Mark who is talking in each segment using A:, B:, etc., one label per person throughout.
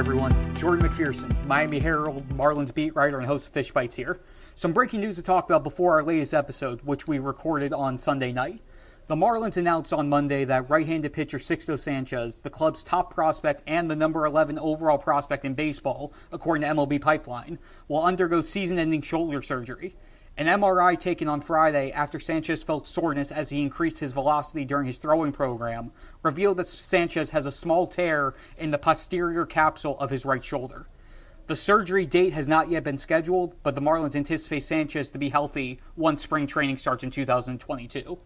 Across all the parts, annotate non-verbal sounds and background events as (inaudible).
A: everyone. Jordan McPherson, Miami Herald Marlins beat writer and host of Fish Bites here. Some breaking news to talk about before our latest episode, which we recorded on Sunday night. The Marlins announced on Monday that right handed pitcher Sixto Sanchez, the club's top prospect and the number 11 overall prospect in baseball, according to MLB Pipeline, will undergo season ending shoulder surgery. An MRI taken on Friday after Sanchez felt soreness as he increased his velocity during his throwing program revealed that Sanchez has a small tear in the posterior capsule of his right shoulder. The surgery date has not yet been scheduled, but the Marlins anticipate Sanchez to be healthy once spring training starts in 2022.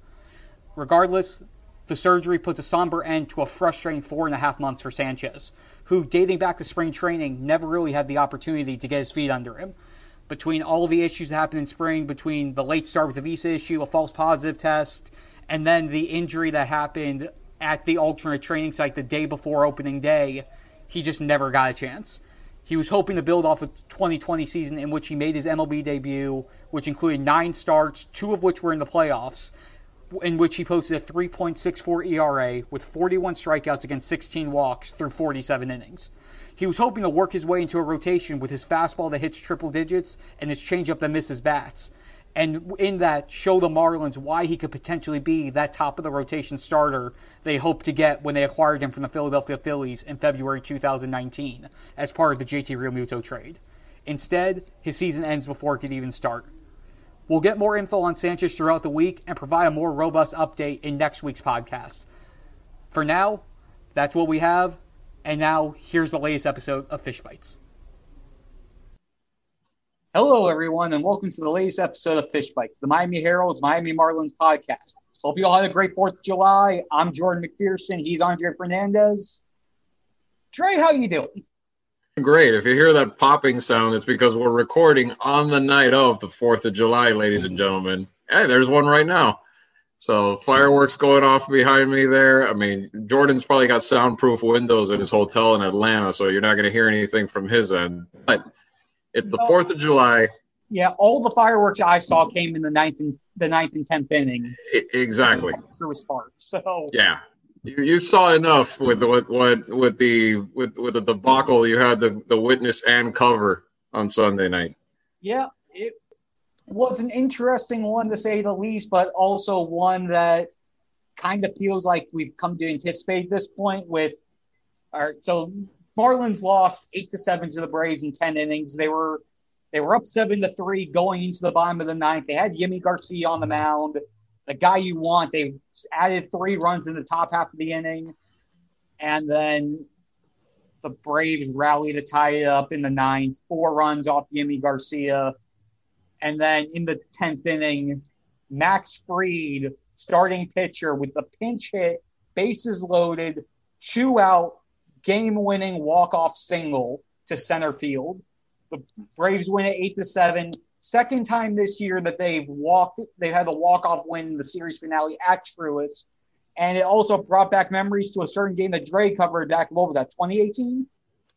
A: Regardless, the surgery puts a somber end to a frustrating four and a half months for Sanchez, who, dating back to spring training, never really had the opportunity to get his feet under him. Between all the issues that happened in spring, between the late start with the visa issue, a false positive test, and then the injury that happened at the alternate training site the day before opening day, he just never got a chance. He was hoping to build off a 2020 season in which he made his MLB debut, which included nine starts, two of which were in the playoffs, in which he posted a 3.64 ERA with 41 strikeouts against 16 walks through 47 innings. He was hoping to work his way into a rotation with his fastball that hits triple digits and his changeup that misses bats. And in that, show the Marlins why he could potentially be that top of the rotation starter they hoped to get when they acquired him from the Philadelphia Phillies in February 2019 as part of the JT Realmuto trade. Instead, his season ends before it could even start. We'll get more info on Sanchez throughout the week and provide a more robust update in next week's podcast. For now, that's what we have. And now, here's the latest episode of Fish Bites. Hello, everyone, and welcome to the latest episode of Fish Bites, the Miami Herald's Miami Marlins podcast. Hope you all had a great 4th of July. I'm Jordan McPherson. He's Andre Fernandez. Dre, how you doing?
B: Great. If you hear that popping sound, it's because we're recording on the night of the 4th of July, ladies and gentlemen. Hey, there's one right now. So fireworks going off behind me there. I mean, Jordan's probably got soundproof windows in his hotel in Atlanta, so you're not going to hear anything from his end. But it's the Fourth of July.
A: Yeah, all the fireworks I saw came in the ninth and the ninth and tenth inning.
B: exactly.
A: Truist Park. So
B: yeah, you, you saw enough with what what with the with with the debacle you had the the witness and cover on Sunday night.
A: Yeah, it was an interesting one to say the least, but also one that kind of feels like we've come to anticipate this point with all right, so Marlins lost eight to seven to the Braves in ten innings. They were they were up seven to three going into the bottom of the ninth. They had Yimi Garcia on the mound, the guy you want. They added three runs in the top half of the inning, and then the Braves rallied to tie it up in the ninth. Four runs off Yimi Garcia and then in the 10th inning, Max Fried, starting pitcher, with the pinch hit, bases loaded, two out, game winning walk off single to center field. The Braves win it eight to seven. Second time this year that they've walked, they've had the walk off win the series finale at Truist. And it also brought back memories to a certain game that Dre covered back, what was that, 2018?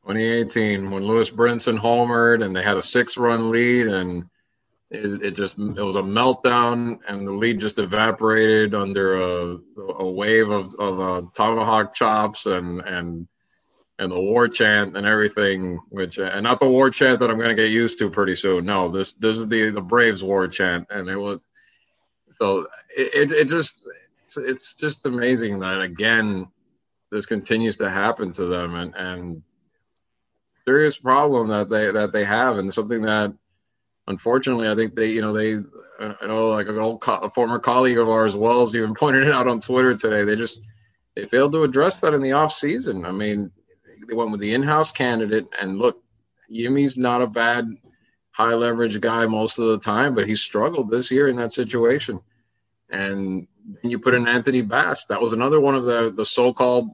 B: 2018, when Lewis Brinson homered and they had a six run lead and it, it, just it was a meltdown and the lead just evaporated under a, a wave of, of uh, tomahawk chops and and and the war chant and everything which and not the war chant that i'm going to get used to pretty soon no this this is the the braves war chant and it was so it, it, just it's, it's just amazing that again this continues to happen to them and and serious problem that they that they have and something that unfortunately, I think they, you know, they, I know like an old co- a former colleague of ours, Wells, even (laughs) pointed it out on Twitter today. They just they failed to address that in the off season. I mean, they went with the in-house candidate, and look, Yimi's not a bad high leverage guy most of the time, but he struggled this year in that situation. And then you put in Anthony Bass. That was another one of the the so-called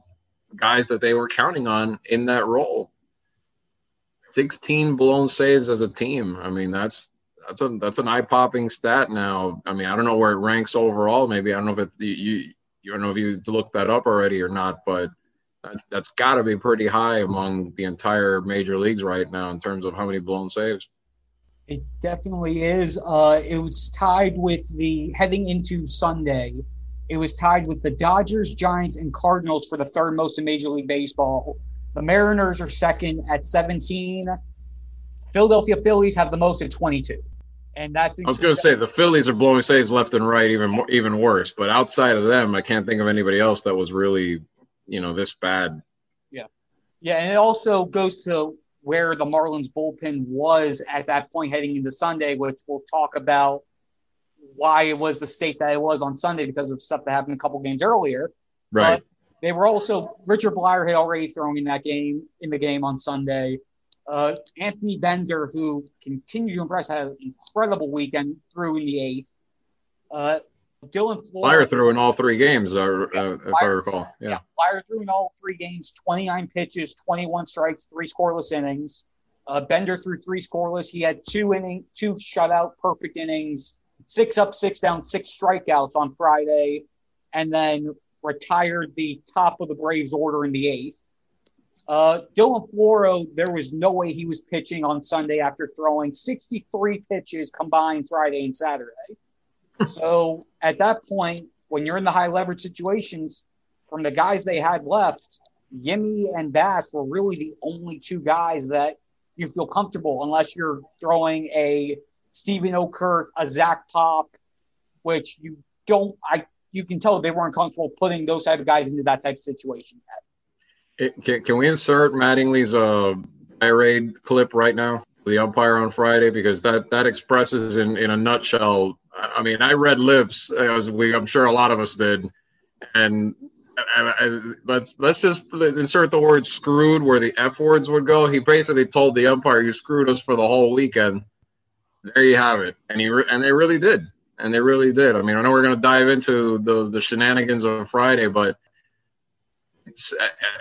B: guys that they were counting on in that role. 16 blown saves as a team. I mean, that's that's a that's an eye popping stat now. I mean, I don't know where it ranks overall. Maybe I don't know if it you you don't know if you looked that up already or not, but that's got to be pretty high among the entire major leagues right now in terms of how many blown saves.
A: It definitely is. Uh, it was tied with the heading into Sunday. It was tied with the Dodgers, Giants, and Cardinals for the third most in Major League Baseball The Mariners are second at 17. Philadelphia Phillies have the most at 22. And that's
B: I was going to say the Phillies are blowing saves left and right, even more, even worse. But outside of them, I can't think of anybody else that was really, you know, this bad.
A: Yeah, yeah, and it also goes to where the Marlins bullpen was at that point heading into Sunday, which we'll talk about why it was the state that it was on Sunday because of stuff that happened a couple games earlier.
B: Right. But
A: they were also Richard Bleier had already thrown in that game in the game on Sunday. Uh, Anthony Bender, who continued to impress, had an incredible weekend through in the eighth. Uh, Dylan
B: Flyer threw in all three games, uh, uh, if I recall. Yeah. yeah.
A: Bleier threw in all three games, 29 pitches, 21 strikes, three scoreless innings. Uh, Bender threw three scoreless. He had two inning, two shutout perfect innings, six up, six down, six strikeouts on Friday, and then retired the top of the Braves order in the eighth. Uh, Dylan Floro, there was no way he was pitching on Sunday after throwing 63 pitches combined Friday and Saturday. (laughs) so at that point, when you're in the high leverage situations, from the guys they had left, Yimi and Bass were really the only two guys that you feel comfortable unless you're throwing a Steven Okert, a Zach Pop, which you don't. I you can tell they weren't comfortable putting those type of guys into that type of situation.
B: It, can, can, we insert Mattingly's uh, tirade clip right now? The umpire on Friday because that that expresses in in a nutshell. I mean, I read lips as we I'm sure a lot of us did, and, let's let's just insert the word screwed where the f words would go. He basically told the umpire, "You screwed us for the whole weekend." There you have it, and he re- and they really did, and they really did. I mean, I know we're going to dive into the the shenanigans of Friday, but it's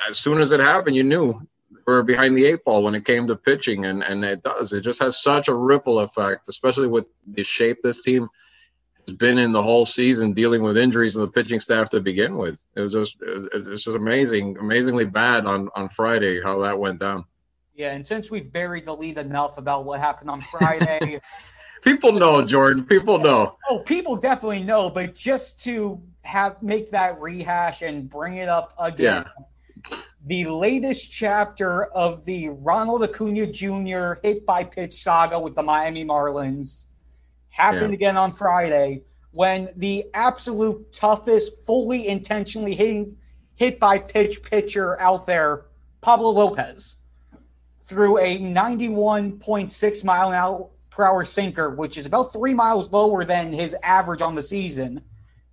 B: as soon as it happened, you knew we were behind the eight ball when it came to pitching, and and it does. It just has such a ripple effect, especially with the shape this team has been in the whole season, dealing with injuries and the pitching staff to begin with. It was just it's just amazing, amazingly bad on on Friday how that went down.
A: Yeah, and since we've buried the lead enough about what happened on Friday. (laughs) (laughs)
B: people know, Jordan. People know.
A: Oh, people definitely know, but just to have make that rehash and bring it up again. Yeah. The latest chapter of the Ronald Acuna Jr. hit by pitch saga with the Miami Marlins happened yeah. again on Friday when the absolute toughest, fully intentionally hitting hit by pitch pitcher out there, Pablo Lopez, threw a 91.6 mile per hour sinker, which is about three miles lower than his average on the season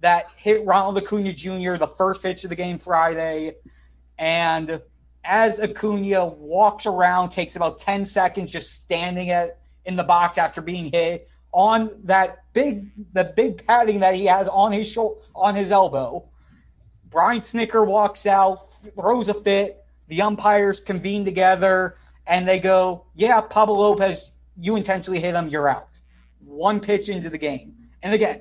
A: that hit Ronald Acuna Jr. the first pitch of the game Friday. And as Acuna walks around, takes about 10 seconds just standing at in the box after being hit on that big the big padding that he has on his shoulder on his elbow. Brian Snitker walks out, throws a fit. The umpires convene together and they go, "Yeah, Pablo Lopez, you intentionally hit him. You're out." One pitch into the game, and again,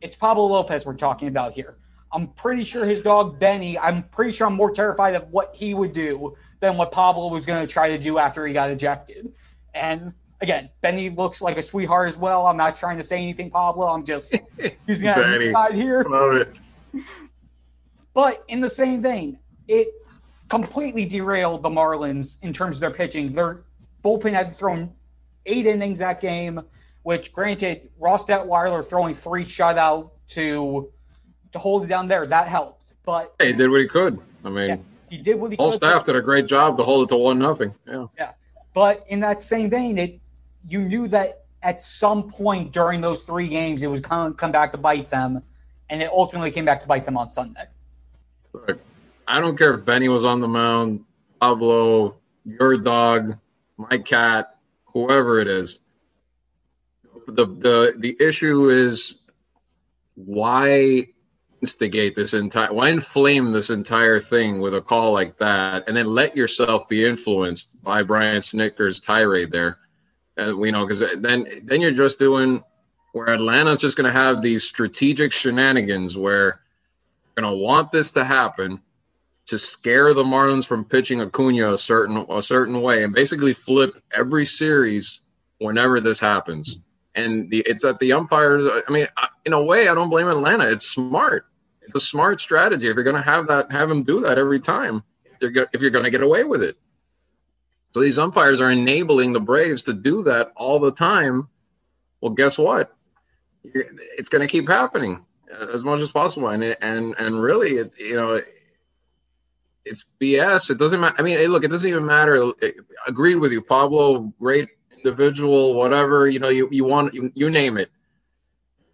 A: it's Pablo Lopez we're talking about here. I'm pretty sure his dog Benny, I'm pretty sure I'm more terrified of what he would do than what Pablo was going to try to do after he got ejected. And again, Benny looks like a sweetheart as well. I'm not trying to say anything, Pablo. I'm just (laughs) using that side here.
B: Love it.
A: But in the same vein, it completely derailed the Marlins in terms of their pitching. Their bullpen had thrown eight innings that game which granted Ross Detwiler throwing three shutout to to hold it down there that helped. But
B: he did what he could. I mean, yeah,
A: he did what he
B: whole
A: could.
B: staff did a great job to hold it to one nothing. Yeah.
A: Yeah, but in that same vein, it you knew that at some point during those three games, it was to come back to bite them, and it ultimately came back to bite them on Sunday.
B: Look, I don't care if Benny was on the mound, Pablo, your dog, my cat, whoever it is the the the issue is why instigate this entire why inflame this entire thing with a call like that and then let yourself be influenced by Brian Snitker's tirade there uh, you know because then then you're just doing where Atlanta's just going to have these strategic shenanigans where you're going to want this to happen to scare the Marlins from pitching Acuna a certain a certain way and basically flip every series whenever this happens and the, it's at the umpires. I mean, in a way, I don't blame Atlanta. It's smart. It's a smart strategy. If you're going to have that, have them do that every time. If you're, if you're going to get away with it, So these umpires are enabling the Braves to do that all the time. Well, guess what? It's going to keep happening as much as possible, and and and really, it, you know, it's BS. It doesn't matter. I mean, hey, look, it doesn't even matter. It, agreed with you, Pablo. Great individual, whatever. You know, you you want you, you name it.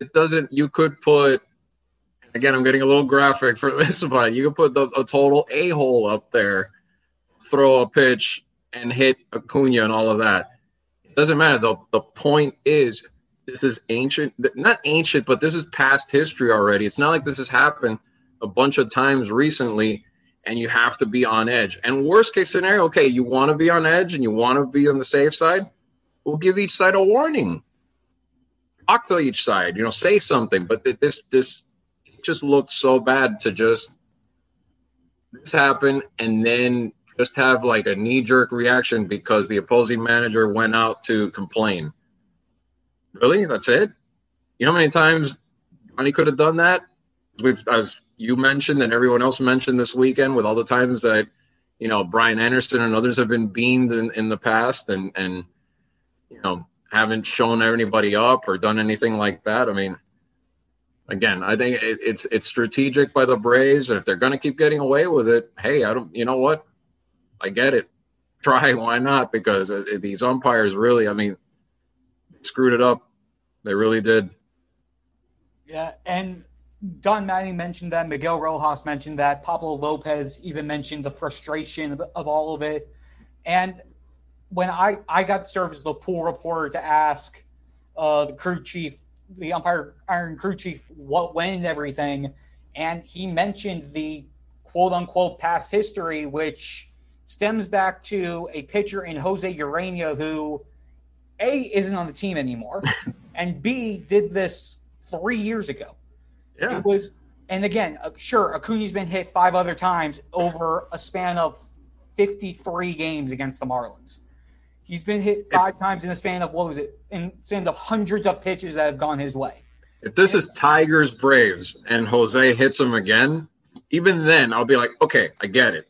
B: It doesn't. You could put. Again, I'm getting a little graphic for (laughs) this, but you could put the, a total a hole up there, throw a pitch, and hit Acuna and all of that. It doesn't matter. The the point is, this is ancient. Not ancient, but this is past history already. It's not like this has happened a bunch of times recently and you have to be on edge. And worst case scenario, okay, you want to be on edge and you want to be on the safe side, we'll give each side a warning. Talk to each side, you know, say something. But this this just looks so bad to just this happen and then just have like a knee jerk reaction because the opposing manager went out to complain. Really? That's it? You know how many times Johnny could have done that? We've as you mentioned and everyone else mentioned this weekend with all the times that you know Brian Anderson and others have been beamed in, in the past and and you know haven't shown anybody up or done anything like that. I mean, again, I think it, it's it's strategic by the Braves, and if they're going to keep getting away with it, hey, I don't, you know what, I get it. (laughs) Try, why not? Because uh, these umpires really, I mean, screwed it up. They really did.
A: Yeah, and Don Mattingly mentioned that. Miguel Rojas mentioned that. Pablo Lopez even mentioned the frustration of, of all of it. And when I, I got served as the pool reporter to ask uh, the crew chief, the umpire iron crew chief, what went and everything, and he mentioned the quote unquote past history, which stems back to a pitcher in Jose Urena who A isn't on the team anymore, (laughs) and B did this three years ago. Yeah. It was, and again, uh, sure, Acuna's been hit five other times over a span of 53 games against the Marlins. He's been hit five if, times in the span of what was it? In span of hundreds of pitches that have gone his way.
B: If this is Tigers Braves and Jose hits him again, even then I'll be like, okay, I get it.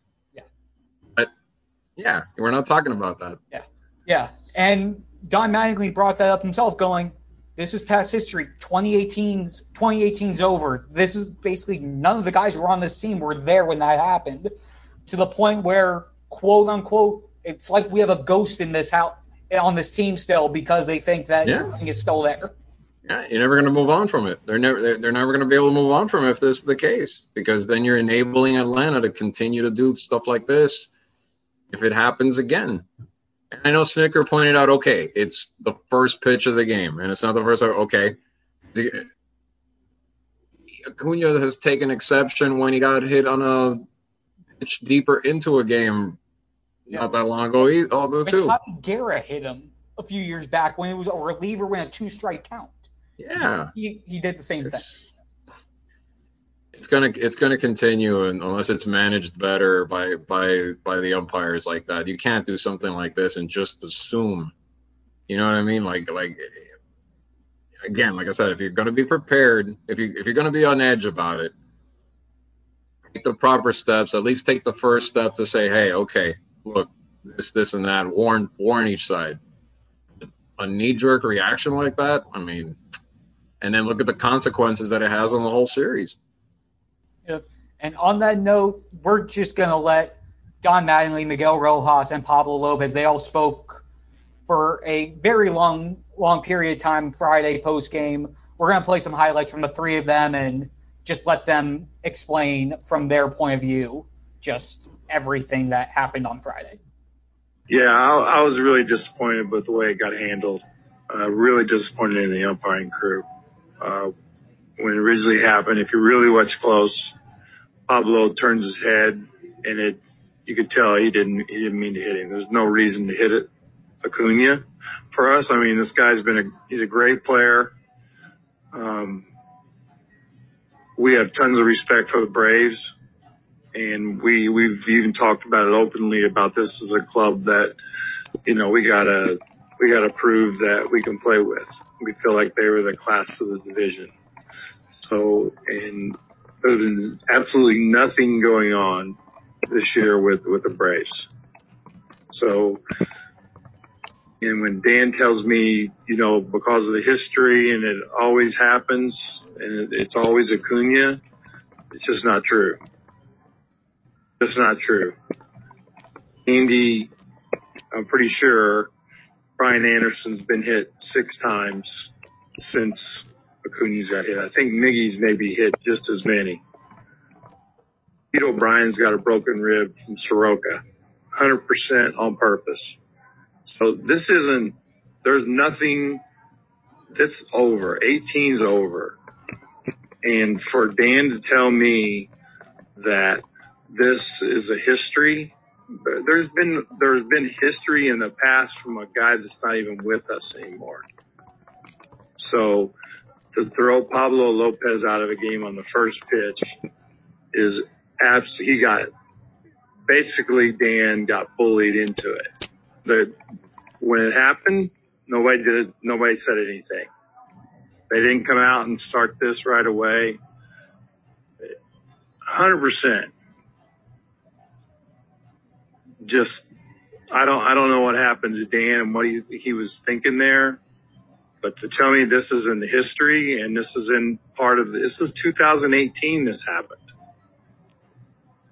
B: Yeah. We're not talking about that.
A: Yeah. Yeah. And Don Mattingly brought that up himself, going, this is past history. 2018's 2018's over. This is basically none of the guys who were on this team were there when that happened. To the point where quote unquote, it's like we have a ghost in this house on this team still because they think that yeah. everything is still there.
B: Yeah, you're never going to move on from it. They're never they're, they're never going to be able to move on from it if this is the case because then you're enabling Atlanta to continue to do stuff like this if it happens again. And I know Snitker pointed out, okay, it's the first pitch of the game, and it's not the first. Okay, Acuna has taken exception when he got hit on a pitch deeper into a game yeah. not that long ago. He, although too,
A: Guerra hit him a few years back when it was a reliever when a two strike count.
B: Yeah,
A: he, he did the same it's, thing
B: it's gonna it's gonna continue unless it's managed better by by by the umpires like that. You can't do something like this and just assume. You know what I mean? Like like again, like I said, if you're gonna be prepared, if you if you're gonna be on edge about it, take the proper steps. At least take the first step to say, hey, okay, look, this this and that. Warn warn each side. A knee jerk reaction like that, I mean, and then look at the consequences that it has on the whole series.
A: And on that note, we're just going to let Don Mattingly, Miguel Rojas, and Pablo Lopez, they all spoke for a very long, long period of time Friday post game. We're going to play some highlights from the three of them and just let them explain from their point of view just everything that happened on Friday.
C: Yeah, I, I was really disappointed with the way it got handled. Uh, really disappointed in the umpiring crew. Uh, when it originally happened, if you really watch close, Pablo turns his head and it, you could tell he didn't, he didn't mean to hit him. There's no reason to hit it. Acuna for us. I mean, this guy's been a, he's a great player. Um, we have tons of respect for the Braves and we, we've even talked about it openly about this as a club that, you know, we gotta, we gotta prove that we can play with. We feel like they were the class of the division. So, and there's absolutely nothing going on this year with, with the Braves. So, and when Dan tells me, you know, because of the history and it always happens and it's always Acuna, it's just not true. It's not true. Andy, I'm pretty sure Brian Anderson's been hit six times since Acuna's got hit. I think Miggy's maybe hit just as many. Pete O'Brien's got a broken rib from Soroka, 100% on purpose. So this isn't, there's nothing that's over. 18's over. And for Dan to tell me that this is a history, there's been, there's been history in the past from a guy that's not even with us anymore. So to throw Pablo Lopez out of a game on the first pitch is abs- he got basically Dan got bullied into it. The when it happened, nobody did nobody said anything. They didn't come out and start this right away. Hundred percent. Just I don't I don't know what happened to Dan and what he he was thinking there. But to tell me this is in the history and this is in part of this is 2018 this happened.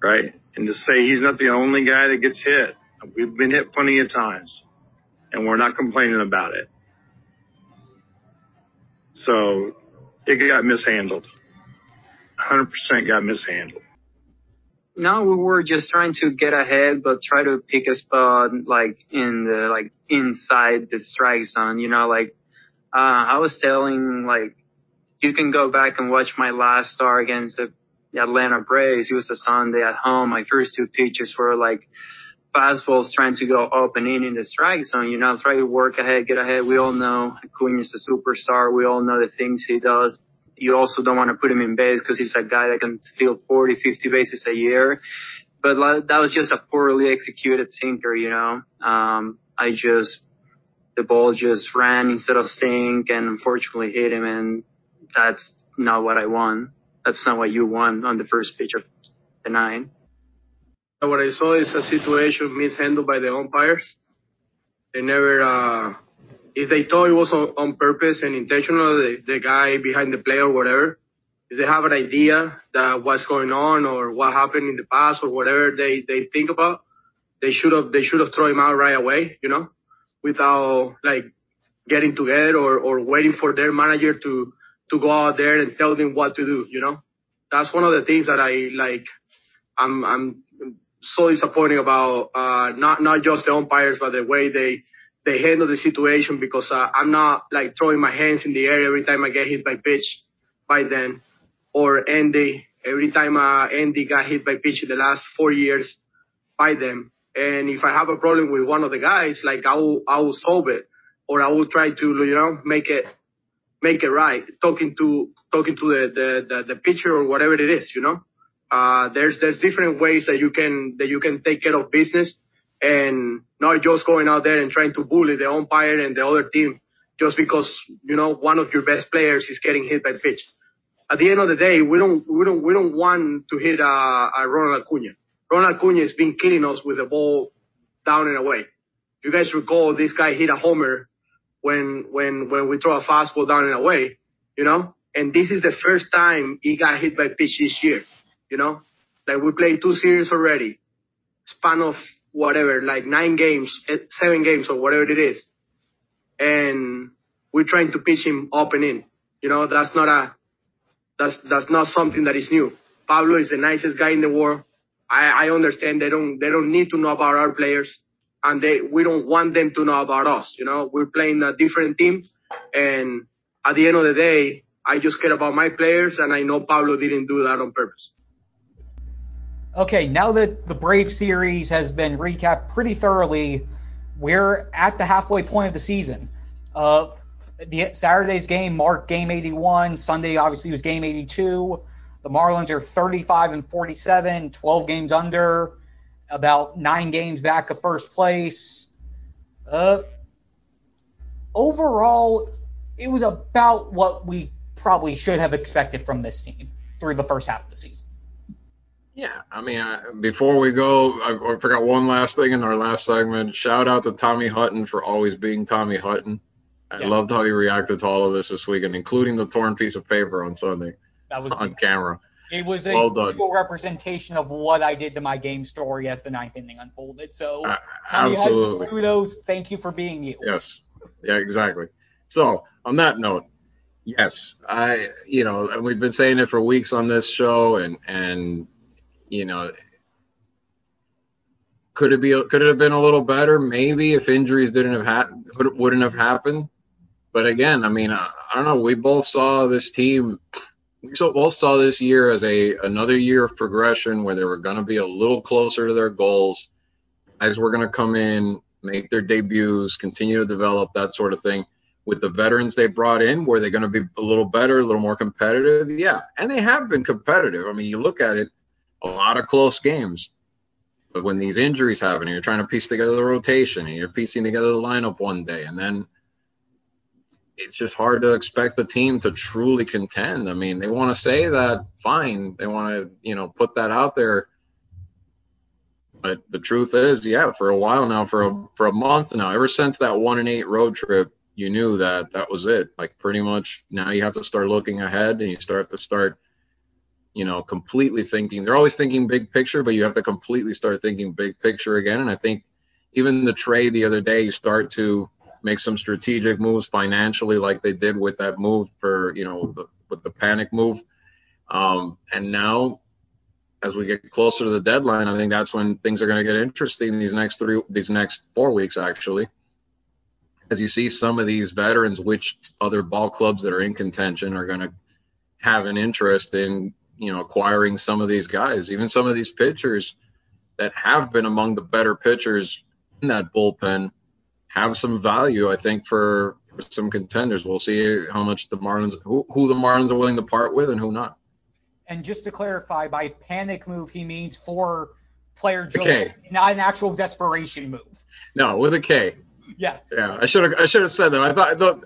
C: Right? And to say he's not the only guy that gets hit. We've been hit plenty of times and we're not complaining about it. So it got mishandled. 100% got mishandled.
D: No, we were just trying to get ahead, but try to pick a spot like in the like inside the strike zone. You know, like uh, I was telling like you can go back and watch my last start against the Atlanta Braves. It was a Sunday at home. My first two pitches were like fastballs trying to go up and in in the strike zone. You know, try to work ahead, get ahead. We all know Acuna's a superstar. We all know the things he does. You also don't want to put him in base because he's a guy that can steal 40, 50 bases a year. But that was just a poorly executed sinker, you know. Um, I just the ball just ran instead of sink and unfortunately hit him and that's not what I want. That's not what you want on the first pitch of the nine.
E: What I saw is a situation mishandled by the umpires. They never, uh, if they thought it was on, on purpose and intentional, the, the guy behind the play or whatever, if they have an idea that what's going on or what happened in the past or whatever they, they think about, they should have, they should have thrown him out right away, you know? Without like getting together or, or waiting for their manager to, to go out there and tell them what to do, you know? That's one of the things that I like, I'm, I'm so disappointed about, uh, not, not just the umpires, but the way they, they handle the situation because, uh, I'm not like throwing my hands in the air every time I get hit by pitch by then or Andy, every time, uh, Andy got hit by pitch in the last four years by them. And if I have a problem with one of the guys, like I will, I will solve it or I will try to, you know, make it, make it right. Talking to, talking to the, the, the, the pitcher or whatever it is, you know, uh, there's, there's different ways that you can, that you can take care of business and not just going out there and trying to bully the umpire and the other team just because, you know, one of your best players is getting hit by pitch. At the end of the day, we don't, we don't, we don't want to hit a, a Ronald Acuna Ronald Acuna has been killing us with the ball down and away. You guys recall this guy hit a homer when, when, when we throw a fastball down and away, you know? And this is the first time he got hit by pitch this year, you know? Like we played two series already, span of whatever, like nine games, eh, seven games or whatever it is. And we're trying to pitch him up and in. You know, that's not a, that's, that's not something that is new. Pablo is the nicest guy in the world. I, I understand they don't they don't need to know about our players, and they we don't want them to know about us. You know, we're playing a different team, and at the end of the day, I just care about my players, and I know Pablo didn't do that on purpose.
A: Okay, now that the Brave series has been recapped pretty thoroughly, we're at the halfway point of the season. Uh, the Saturday's game marked game 81. Sunday obviously was game 82. The Marlins are 35 and 47, 12 games under, about nine games back of first place. Uh, overall, it was about what we probably should have expected from this team through the first half of the season.
B: Yeah, I mean, I, before we go, I, I forgot one last thing in our last segment. Shout out to Tommy Hutton for always being Tommy Hutton. I
A: Yeah.
B: loved how he reacted to all of this this weekend, including the torn piece of paper on Sunday
A: That was
B: on camera.
A: it was a
B: Well
A: visual representation of what I did to my game story as the ninth inning unfolded. So
B: Uh, absolutely.
A: kudos. Thank you for being you.
B: Yes. Yeah, exactly. So, on that note, yes, I, you know, and we've been saying it for weeks on this show, and and you know, could it be? Could it have been a little better? Maybe if injuries didn't have had, wouldn't have happened. But again, I mean, I, I don't know. We both saw this team. We so- both saw this year as a another year of progression where they were going to be a little closer to their goals. Guys were going to come in, make their debuts, continue to develop that sort of thing. With the veterans they brought in, were they going to be a little better, a little more competitive? Yeah, and they have been competitive. I mean, you look at it, a lot of close games. But when these injuries happen, and you're trying to piece together the rotation, and you're piecing together the lineup one day, and then it's just hard to expect the team to truly contend. I mean, they want to say that, fine. They want to, you know, put that out there. But the truth is, yeah, for a while now, for a for a month now, ever since that one and eight road trip, you knew that that was it. Like pretty much now, you have to start looking ahead, and you start to start, you know, completely thinking. They're always thinking big picture, but you have to completely start thinking big picture again. And I think even the trade the other day, you start to make some strategic moves financially, like they did with that move for you know the, with the panic move. Um, and now, as we get closer to the deadline, I think that's when things are going to get interesting. These next three, these next four weeks, actually, as you see some of these veterans, which other ball clubs that are in contention are going to have an interest in you know acquiring some of these guys, even some of these pitchers that have been among the better pitchers in that bullpen have some value, I think, for, for some contenders. We'll see how much the Marlins, who, who the Marlins are willing to part with, and who not.
A: And just to clarify, by panic move, he means for player Joe,
B: Okay.
A: not an actual desperation move.
B: No, with a K.
A: Yeah,
B: Yeah, I should have. I should have said that. I thought. Thought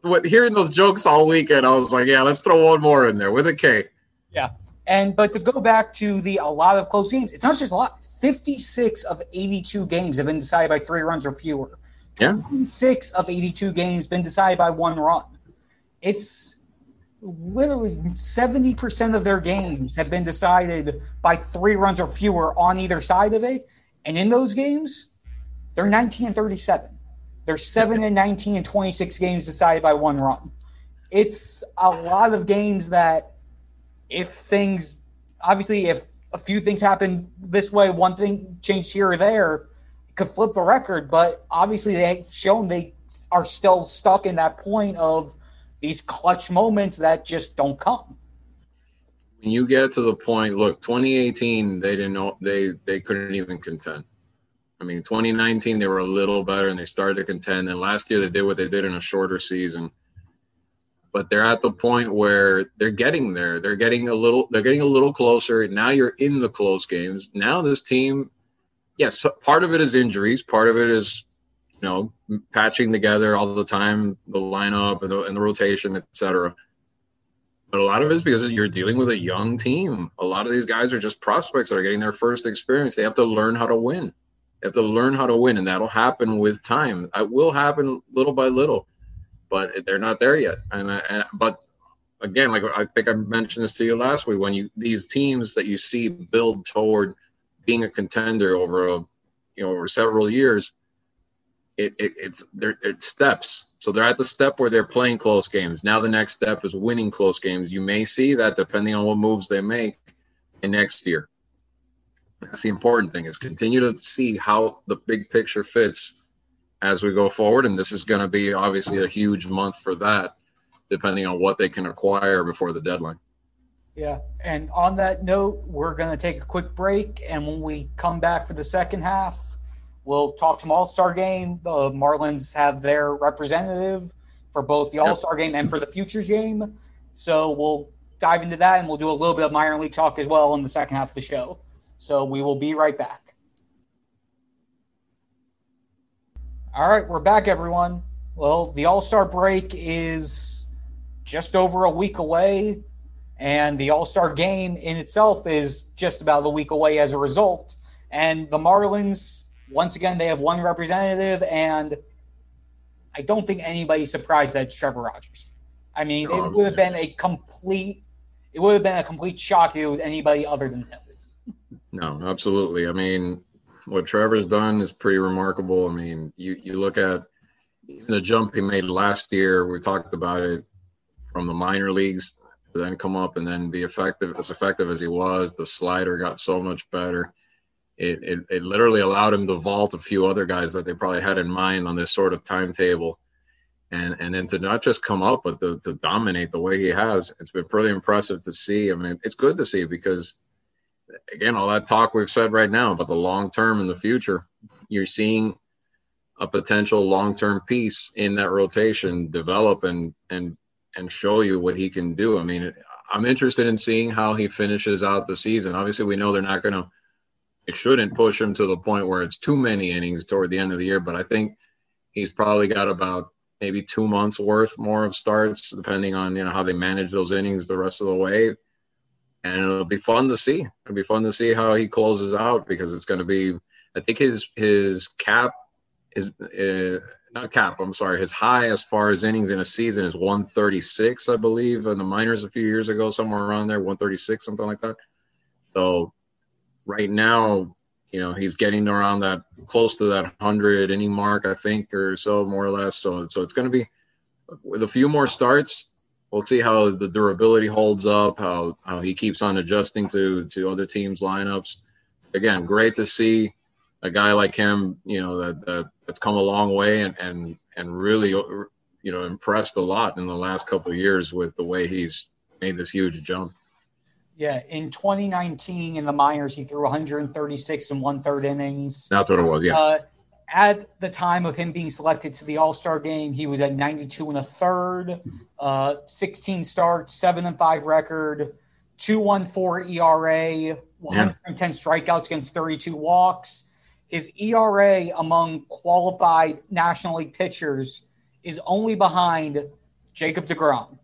B: what, hearing those jokes all weekend, I was like, yeah, let's throw one more in there with a K. Yeah.
A: And but to go back to the a lot of close games, it's not just a lot. Fifty-six of eighty-two games have been decided by three runs or fewer.
B: Yeah.
A: Twenty-six of eighty-two games been decided by one run. It's literally seventy percent of their games have been decided by three runs or fewer on either side of it. And in those games, they're nineteen and thirty-seven. They're seven and nineteen and twenty-six games decided by one run. It's a lot of games that if things obviously if a few things happen this way, one thing changed here or there, could flip the record. But obviously they've shown they are still stuck in that point of these clutch moments that just don't come.
B: When you get to the point, look, 2018, they didn't know they they couldn't even contend. I mean, 2019 they were a little better and they started to contend. And last year they did what they did in a shorter season. But they're at the point where they're getting there. They're getting a little. They're getting a little closer. Now you're in the close games. Now this team, yes, part of it is injuries. Part of it is, you know, patching together all the time the lineup and the, and the rotation, etc. But a lot of it is because you're dealing with a young team. A lot of these guys are just prospects that are getting their first experience. They have to learn how to win. They have to learn how to win, and that'll happen with time. It will happen little by little, but they're not there yet. And, and but again, like I think I mentioned this to you last week, when you these teams that you see build toward being a contender over a you know over several years, it, it it's there steps. So they're at the step where they're playing close games. Now the next step is winning close games. You may see that depending on what moves they make in next year. That's the important thing is continue to see how the big picture fits as we go forward. And this is going to be obviously a huge month for that, depending on what they can acquire before the deadline.
A: Yeah. And on that note, we're going to take a quick break. And when we come back for the second half, we'll talk some All Star game. The Marlins have their representative for both the All Star game and for the Futures game. So we'll dive into that and we'll do a little bit of minor league talk as well in the second half of the show. So we will be right back. All right, we're back, everyone. Well, the All Star break is just over a week away. And the All Star game in itself is just about a week away as a result. And the Marlins, once again, they have one representative, and I don't think anybody's surprised that it's Trevor Rogers. I mean, it oh, would have been a complete, it would have been a complete shock if it was anybody other than him.
B: No, absolutely. I mean, what Trevor's done is pretty remarkable. I mean, you you look at the jump he made last year. We talked about it from the minor leagues then come up and then be effective as effective as he was. The slider got so much better. It, it, it literally allowed him to vault a few other guys that they probably had in mind on this sort of timetable. And, and then to not just come up, but to, to dominate the way he has, it's been pretty impressive to see. I mean, it's good to see because again, all that talk we've said right now about the long term and the future, you're seeing a potential long term piece in that rotation develop and and and show you what he can do. I mean, I'm interested in seeing how he finishes out the season. Obviously, we know they're not going to, it shouldn't push him to the point where it's too many innings toward the end of the year, but I think he's probably got about maybe two months worth more of starts, depending on you know how they manage those innings the rest of the way and it'll be fun to see. It'll be fun to see how he closes out because it's going to be. I think his his cap is uh, not cap. I'm sorry. His high as far as innings in a season is 136, I believe, in the minors a few years ago, somewhere around there, 136, something like that. So right now, you know, he's getting around that close to that 100 inning mark, I think, or so, more or less. So so it's going to be with a few more starts we'll see how the durability holds up, how how he keeps on adjusting to to other teams' lineups. Again, great to see a guy like him, you know, that, that that's come a long way and and and really, you know, impressed a lot in the last couple of years with the way he's made this huge jump.
A: Yeah, in 2019 in the minors, he threw 136 and one third innings.
B: That's what it was. Yeah. Uh,
A: at the time of him being selected to the All Star game, he was at 92 and a third, uh, 16 starts, seven and five record, 2.14 ERA, 110 yeah. strikeouts against 32 walks. His ERA among qualified National League pitchers is only behind Jacob DeGrom,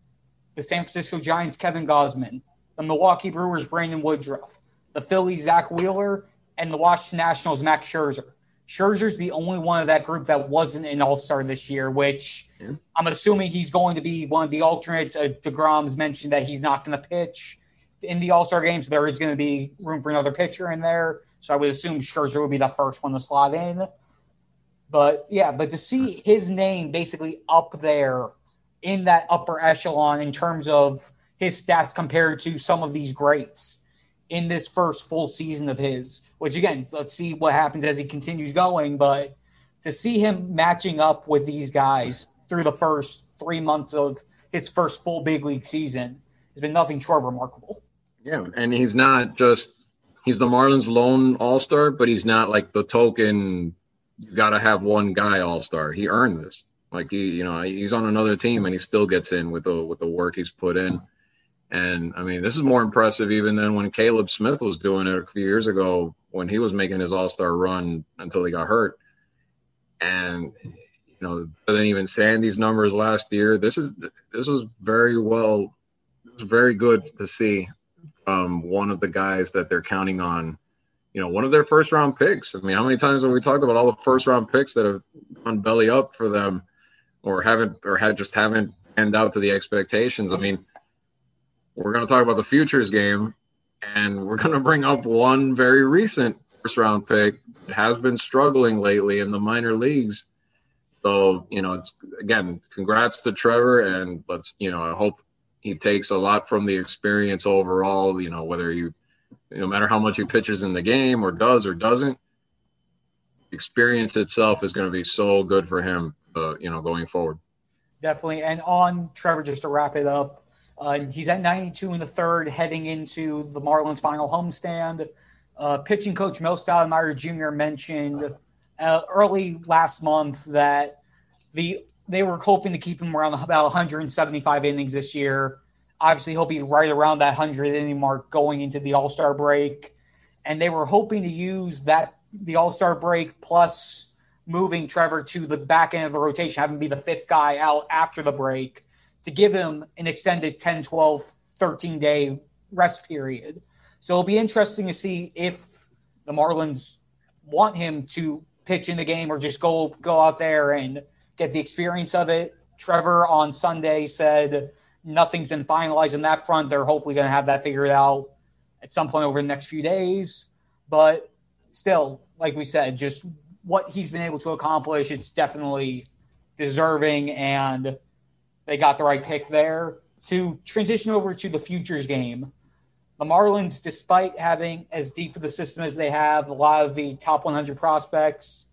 A: the San Francisco Giants Kevin Gausman, the Milwaukee Brewers Brandon Woodruff, the Phillies Zack Wheeler, and the Washington Nationals Max Scherzer. Scherzer's the only one of that group that wasn't an All Star this year, which yeah. I'm assuming he's going to be one of the alternates. Uh, Degrom's mentioned that he's not going to pitch in the All Star games. So there is going to be room for another pitcher in there, so I would assume Scherzer would be the first one to slot in. But yeah, but to see his name basically up there in that upper echelon in terms of his stats compared to some of these greats in this first full season of his, which again, let's see what happens as he continues going. But to see him matching up with these guys through the first three months of his first full big league season has been nothing short of remarkable.
B: Yeah, and he's not just he's the Marlins lone all star, but he's not like the token you gotta have one guy all star. He earned this. Like he, you know, he's on another team and he still gets in with the with the work he's put in. And I mean, this is more impressive even than when Caleb Smith was doing it a few years ago when he was making his All Star run until he got hurt. And you know, but then even Sandy's numbers last year. This is this was very well, very good to see um, one of the guys that they're counting on. You know, one of their first round picks. I mean, how many times have we talked about all the first round picks that have gone belly up for them, or haven't, or had just haven't panned out to the expectations? I mean we're going to talk about the futures game, and we're going to bring up one very recent first round pick that has been struggling lately in the minor leagues. So, you know, it's again, congrats to Trevor, and let's, you know, I hope he takes a lot from the experience overall. You know, whether you, no matter how much he pitches in the game or does or doesn't, experience itself is going to be so good for him, uh, you know, going forward.
A: Definitely. And on Trevor, just to wrap it up, uh, he's at 92 in the third, heading into the Marlins' final homestand. Uh, pitching coach Mel Stottlemyre Jr. mentioned uh, early last month that the they were hoping to keep him around about 175 innings this year. Obviously, he'll be right around that 100 inning mark going into the All Star break, and they were hoping to use that the All Star break plus moving Trevor to the back end of the rotation, having be the fifth guy out after the break to give him an extended 10, 12, 13 day rest period. So it'll be interesting to see if the Marlins want him to pitch in the game or just go go out there and get the experience of it. Trevor on Sunday said nothing's been finalized in that front. They're hopefully going to have that figured out at some point over the next few days. But still, like we said, just what he's been able to accomplish, it's definitely deserving, and they got the right pick there. To transition over to the futures game, the Marlins, despite having as deep of the system as they have, a lot of the top 100 prospects,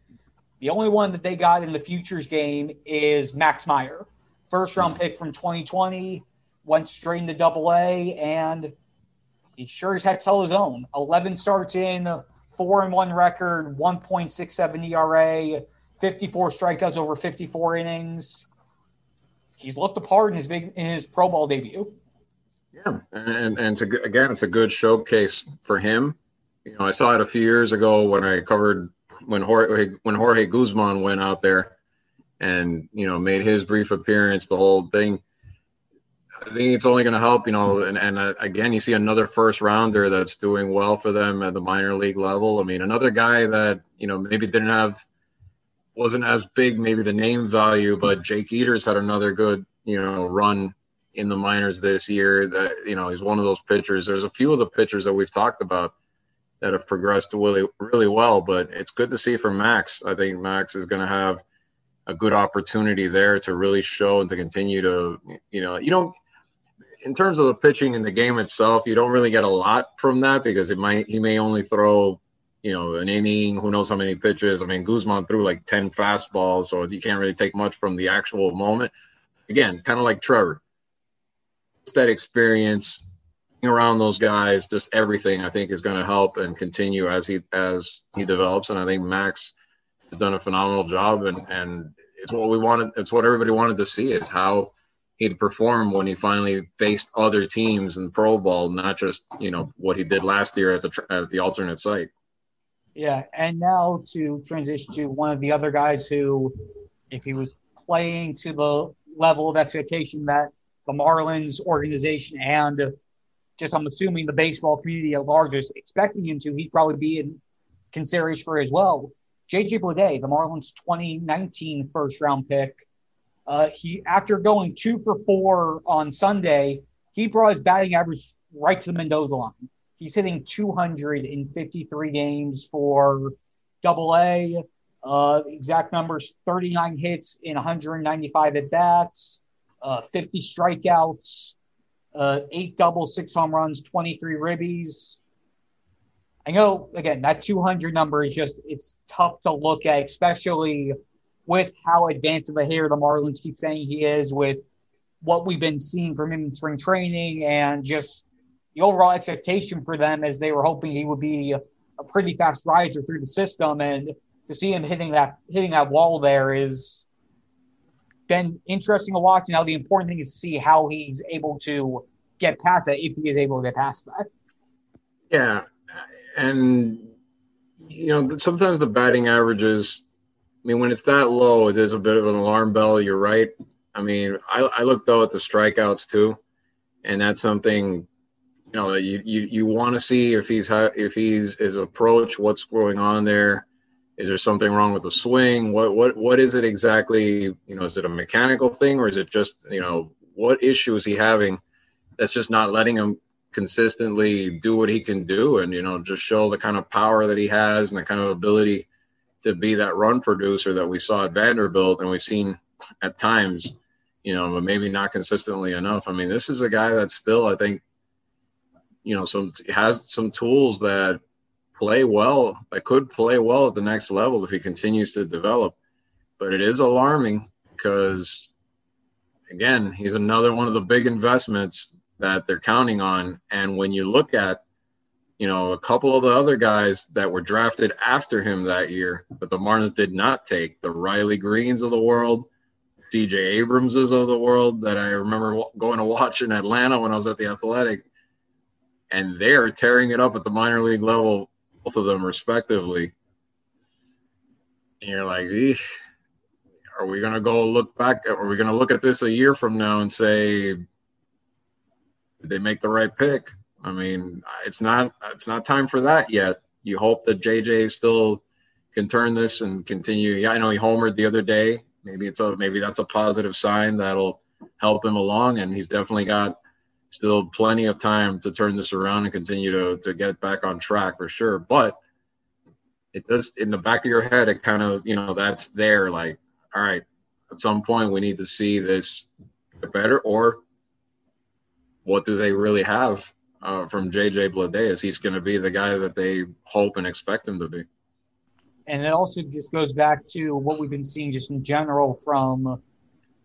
A: the only one that they got in the futures game is Max Meyer, first round hmm. pick from 2020, went straight into Double A, and he sure as heck held his own. 11 starts in, four and one record, 1.67 ERA, 54 strikeouts over 54 innings. He's looked the part in his big in his pro ball debut.
B: Yeah, and and to, again, it's a good showcase for him. You know, I saw it a few years ago when I covered when Jorge when Jorge Guzman went out there and you know made his brief appearance. The whole thing I think it's only going to help, you know. And, and uh, again, you see another first rounder that's doing well for them at the minor league level. I mean, another guy that you know maybe didn't have wasn't as big, maybe the name value, but Jake Eder had another good you know run in the minors this year. That you know he's one of those pitchers. There's a few of the pitchers that we've talked about that have progressed really really well, but it's good to see for Max. I think Max is going to have a good opportunity there to really show and to continue to you know you don't in terms of the pitching in the game itself, you don't really get a lot from that because it might he may only throw, you know, an inning. Who knows how many pitches? I mean, Guzman threw like ten fastballs, so you can't really take much from the actual moment. Again, kind of like Trevor. It's that experience around those guys, just everything I think is going to help and continue as he as he develops. And I think Max has done a phenomenal job, and and it's what we wanted. It's what everybody wanted to see is how he'd perform when he finally faced other teams in pro ball, not just you know what he did last year at the at the alternate site.
A: Yeah, and now to transition to one of the other guys who, if he was playing to the level of expectation that the Marlins organization and just I'm assuming the baseball community at large is expecting him to, he'd probably be in consideration for as well. JJ Bleday, the Marlins 2019 first round pick, uh, he after going two for four on Sunday, he brought his batting average right to the Mendoza line. He's hitting 253 games for Double A. Uh, exact numbers: 39 hits in 195 at bats, uh, 50 strikeouts, uh, eight doubles, six home runs, 23 ribbies. I know again that 200 number is just it's tough to look at, especially with how advanced of a hitter the Marlins keep saying he is, with what we've been seeing from him in spring training, and just the overall expectation for them as they were hoping he would be a, pretty fast riser through the system, and to see him hitting that hitting that wall there is been interesting to watch. Now the important thing is to see how he's able to get past that if he is able to get past that.
B: Yeah, and you know sometimes the batting averages I mean, when it's that low, it is a bit of an alarm bell. You're right. I mean, I, I look though at the strikeouts too, and that's something you know you you, you want to see if he's if he's his approach, what's going on there. Is there something wrong with the swing? What what what is it exactly? You know, is it a mechanical thing or is it just you know what issue is he having that's just not letting him consistently do what he can do and you know just show the kind of power that he has and the kind of ability to be that run producer that we saw at Vanderbilt and we've seen at times, you know, but maybe not consistently enough. I mean, this is a guy that still, I think, you know, some has some tools that play well, I could play well at the next level if he continues to develop. But it is alarming because, again, he's another one of the big investments that they're counting on. And when you look at you know, a couple of the other guys that were drafted after him that year, but the Marlins did not take the Riley Greenes of the world, CJ Abramses of the world that I remember going to watch in Atlanta when I was at the Athletic, and they're tearing it up at the minor league level, both of them respectively. And you're like, are we gonna go look back? Are we gonna look at this a year from now and say did they make the right pick? I mean, it's not it's not time for that yet. You hope that JJ still can turn this and continue. Yeah, I know he homered the other day. Maybe it's a maybe that's a positive sign that'll help him along, and he's definitely got still plenty of time to turn this around and continue to to get back on track for sure. But it does in the back of your head, it kind of you know that's there. Like, all right, at some point we need to see this get better, or what do they really have uh, from JJ Bleday? Is he's going to be the guy that they hope and expect him to be?
A: And it also just goes back to what we've been seeing just in general from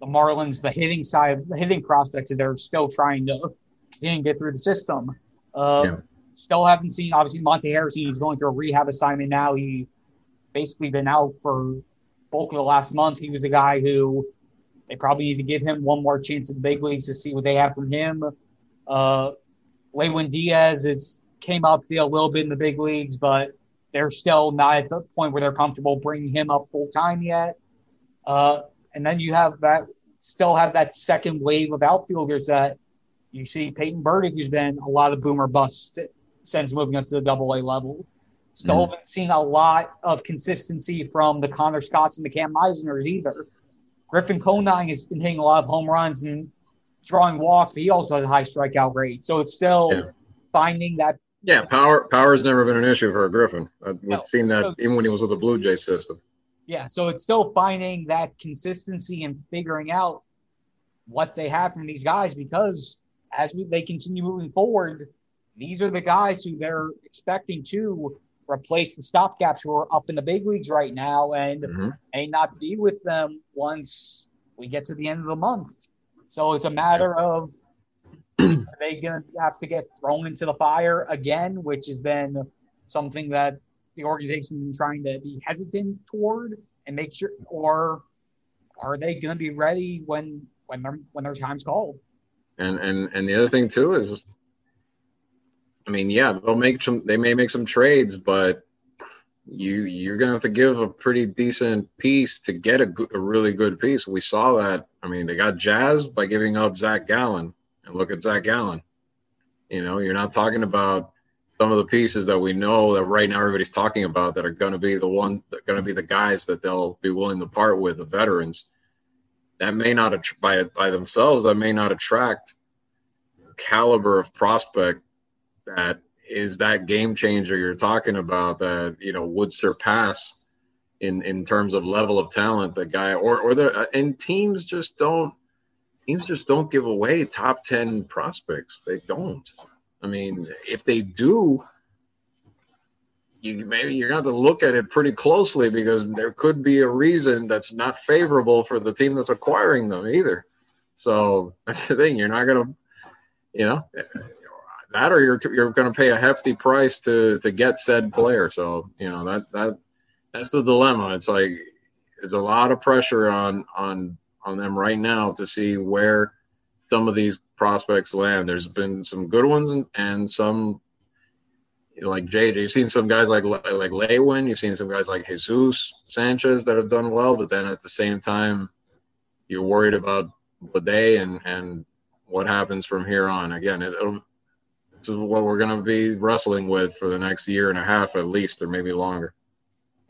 A: the Marlins, the hitting side, the hitting prospects that they're still trying to continue to get through the system. Uh, yeah. Still haven't seen, obviously, Monte Harrison. He's going through a rehab assignment now. He basically been out for bulk of the last month. He was a guy who they probably need to give him one more chance in the big leagues to see what they have from him. Uh, Lewin Diaz it's came up a little bit in the big leagues, but they're still not at the point where they're comfortable bringing him up full time yet. Uh, and then you have that, still have that second wave of outfielders that you see Peyton Burdick, who's been a lot of boomer bust since moving up to the double A level. Still mm. haven't seen a lot of consistency from the Connor Scotts and the Cam Misners either. Griffin Conine has been hitting a lot of home runs and drawing walks, but he also has a high strikeout rate. So it's still yeah. finding that.
B: Yeah, power power's never been an issue for Griffin. Uh, we've no. seen that even when he was with the Blue Jay system.
A: Yeah, so it's still finding that consistency and figuring out what they have from these guys because as we, they continue moving forward, these are the guys who they're expecting to replace the stopgaps who are up in the big leagues right now and mm-hmm. may not be with them once we get to the end of the month. So it's a matter of (clears throat) are they going to have to get thrown into the fire again, which has been something that the organization trying to be hesitant toward and make sure, or are they going to be ready when when their when their time's called?
B: And and and the other thing too is, I mean, yeah, they'll make some. They may make some trades, but you you're gonna have to give a pretty decent piece to get a, a really good piece. We saw that. I mean, they got jazzed by giving up Zach Gallen, and look at Zach Gallen. You know, you're not talking about some of the pieces that we know that right now everybody's talking about that are going to be the one that going to be the guys that they'll be willing to part with the veterans that may not by by themselves that may not attract caliber of prospect that is that game changer you're talking about that you know would surpass in in terms of level of talent the guy or or the uh, and teams just don't teams just don't give away top 10 prospects. They don't i mean if they do you maybe you're going to have to look at it pretty closely because there could be a reason that's not favorable for the team that's acquiring them either so (laughs) that's the thing you're not going to you know that or you're you're going to pay a hefty price to to get said player. So you know that that that's the dilemma. It's like there's a lot of pressure on on on them right now to see where some of these prospects land. There's been some good ones and, and some like JJ. You've seen some guys like like Lewin. You've seen some guys like Jesus Sanchez that have done well, but then at the same time, you're worried about Bleday and and what happens from here on. Again, it, will is what we're going to be wrestling with for the next year and a half at least, or maybe longer.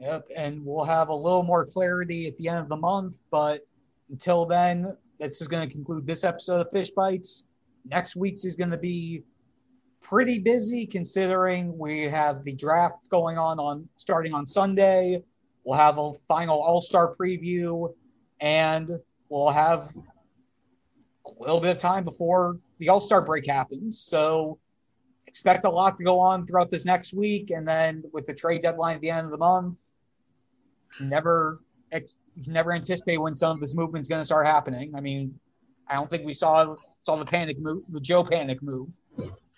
A: Yep, and we'll have a little more clarity at the end of the month. But until then, this is going to conclude this episode of Fish Bites. Next week's is going to be pretty busy considering we have the draft going on on starting on Sunday. We'll have a final All Star preview, and we'll have a little bit of time before the All Star break happens. So expect a lot to go on throughout this next week, and then with the trade deadline at the end of the month, never ex- never anticipate when some of this movement is going to start happening. I mean, I don't think we saw saw the Panik move, the Joe Panik move,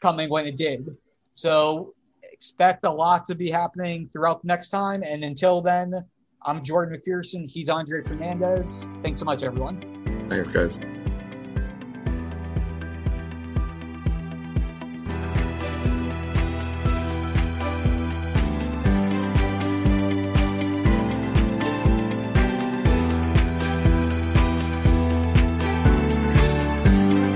A: coming when it did. So expect a lot to be happening throughout next time. And until then, I'm Jordan McPherson. He's Andre Fernandez. Thanks so much, everyone.
B: Thanks, guys.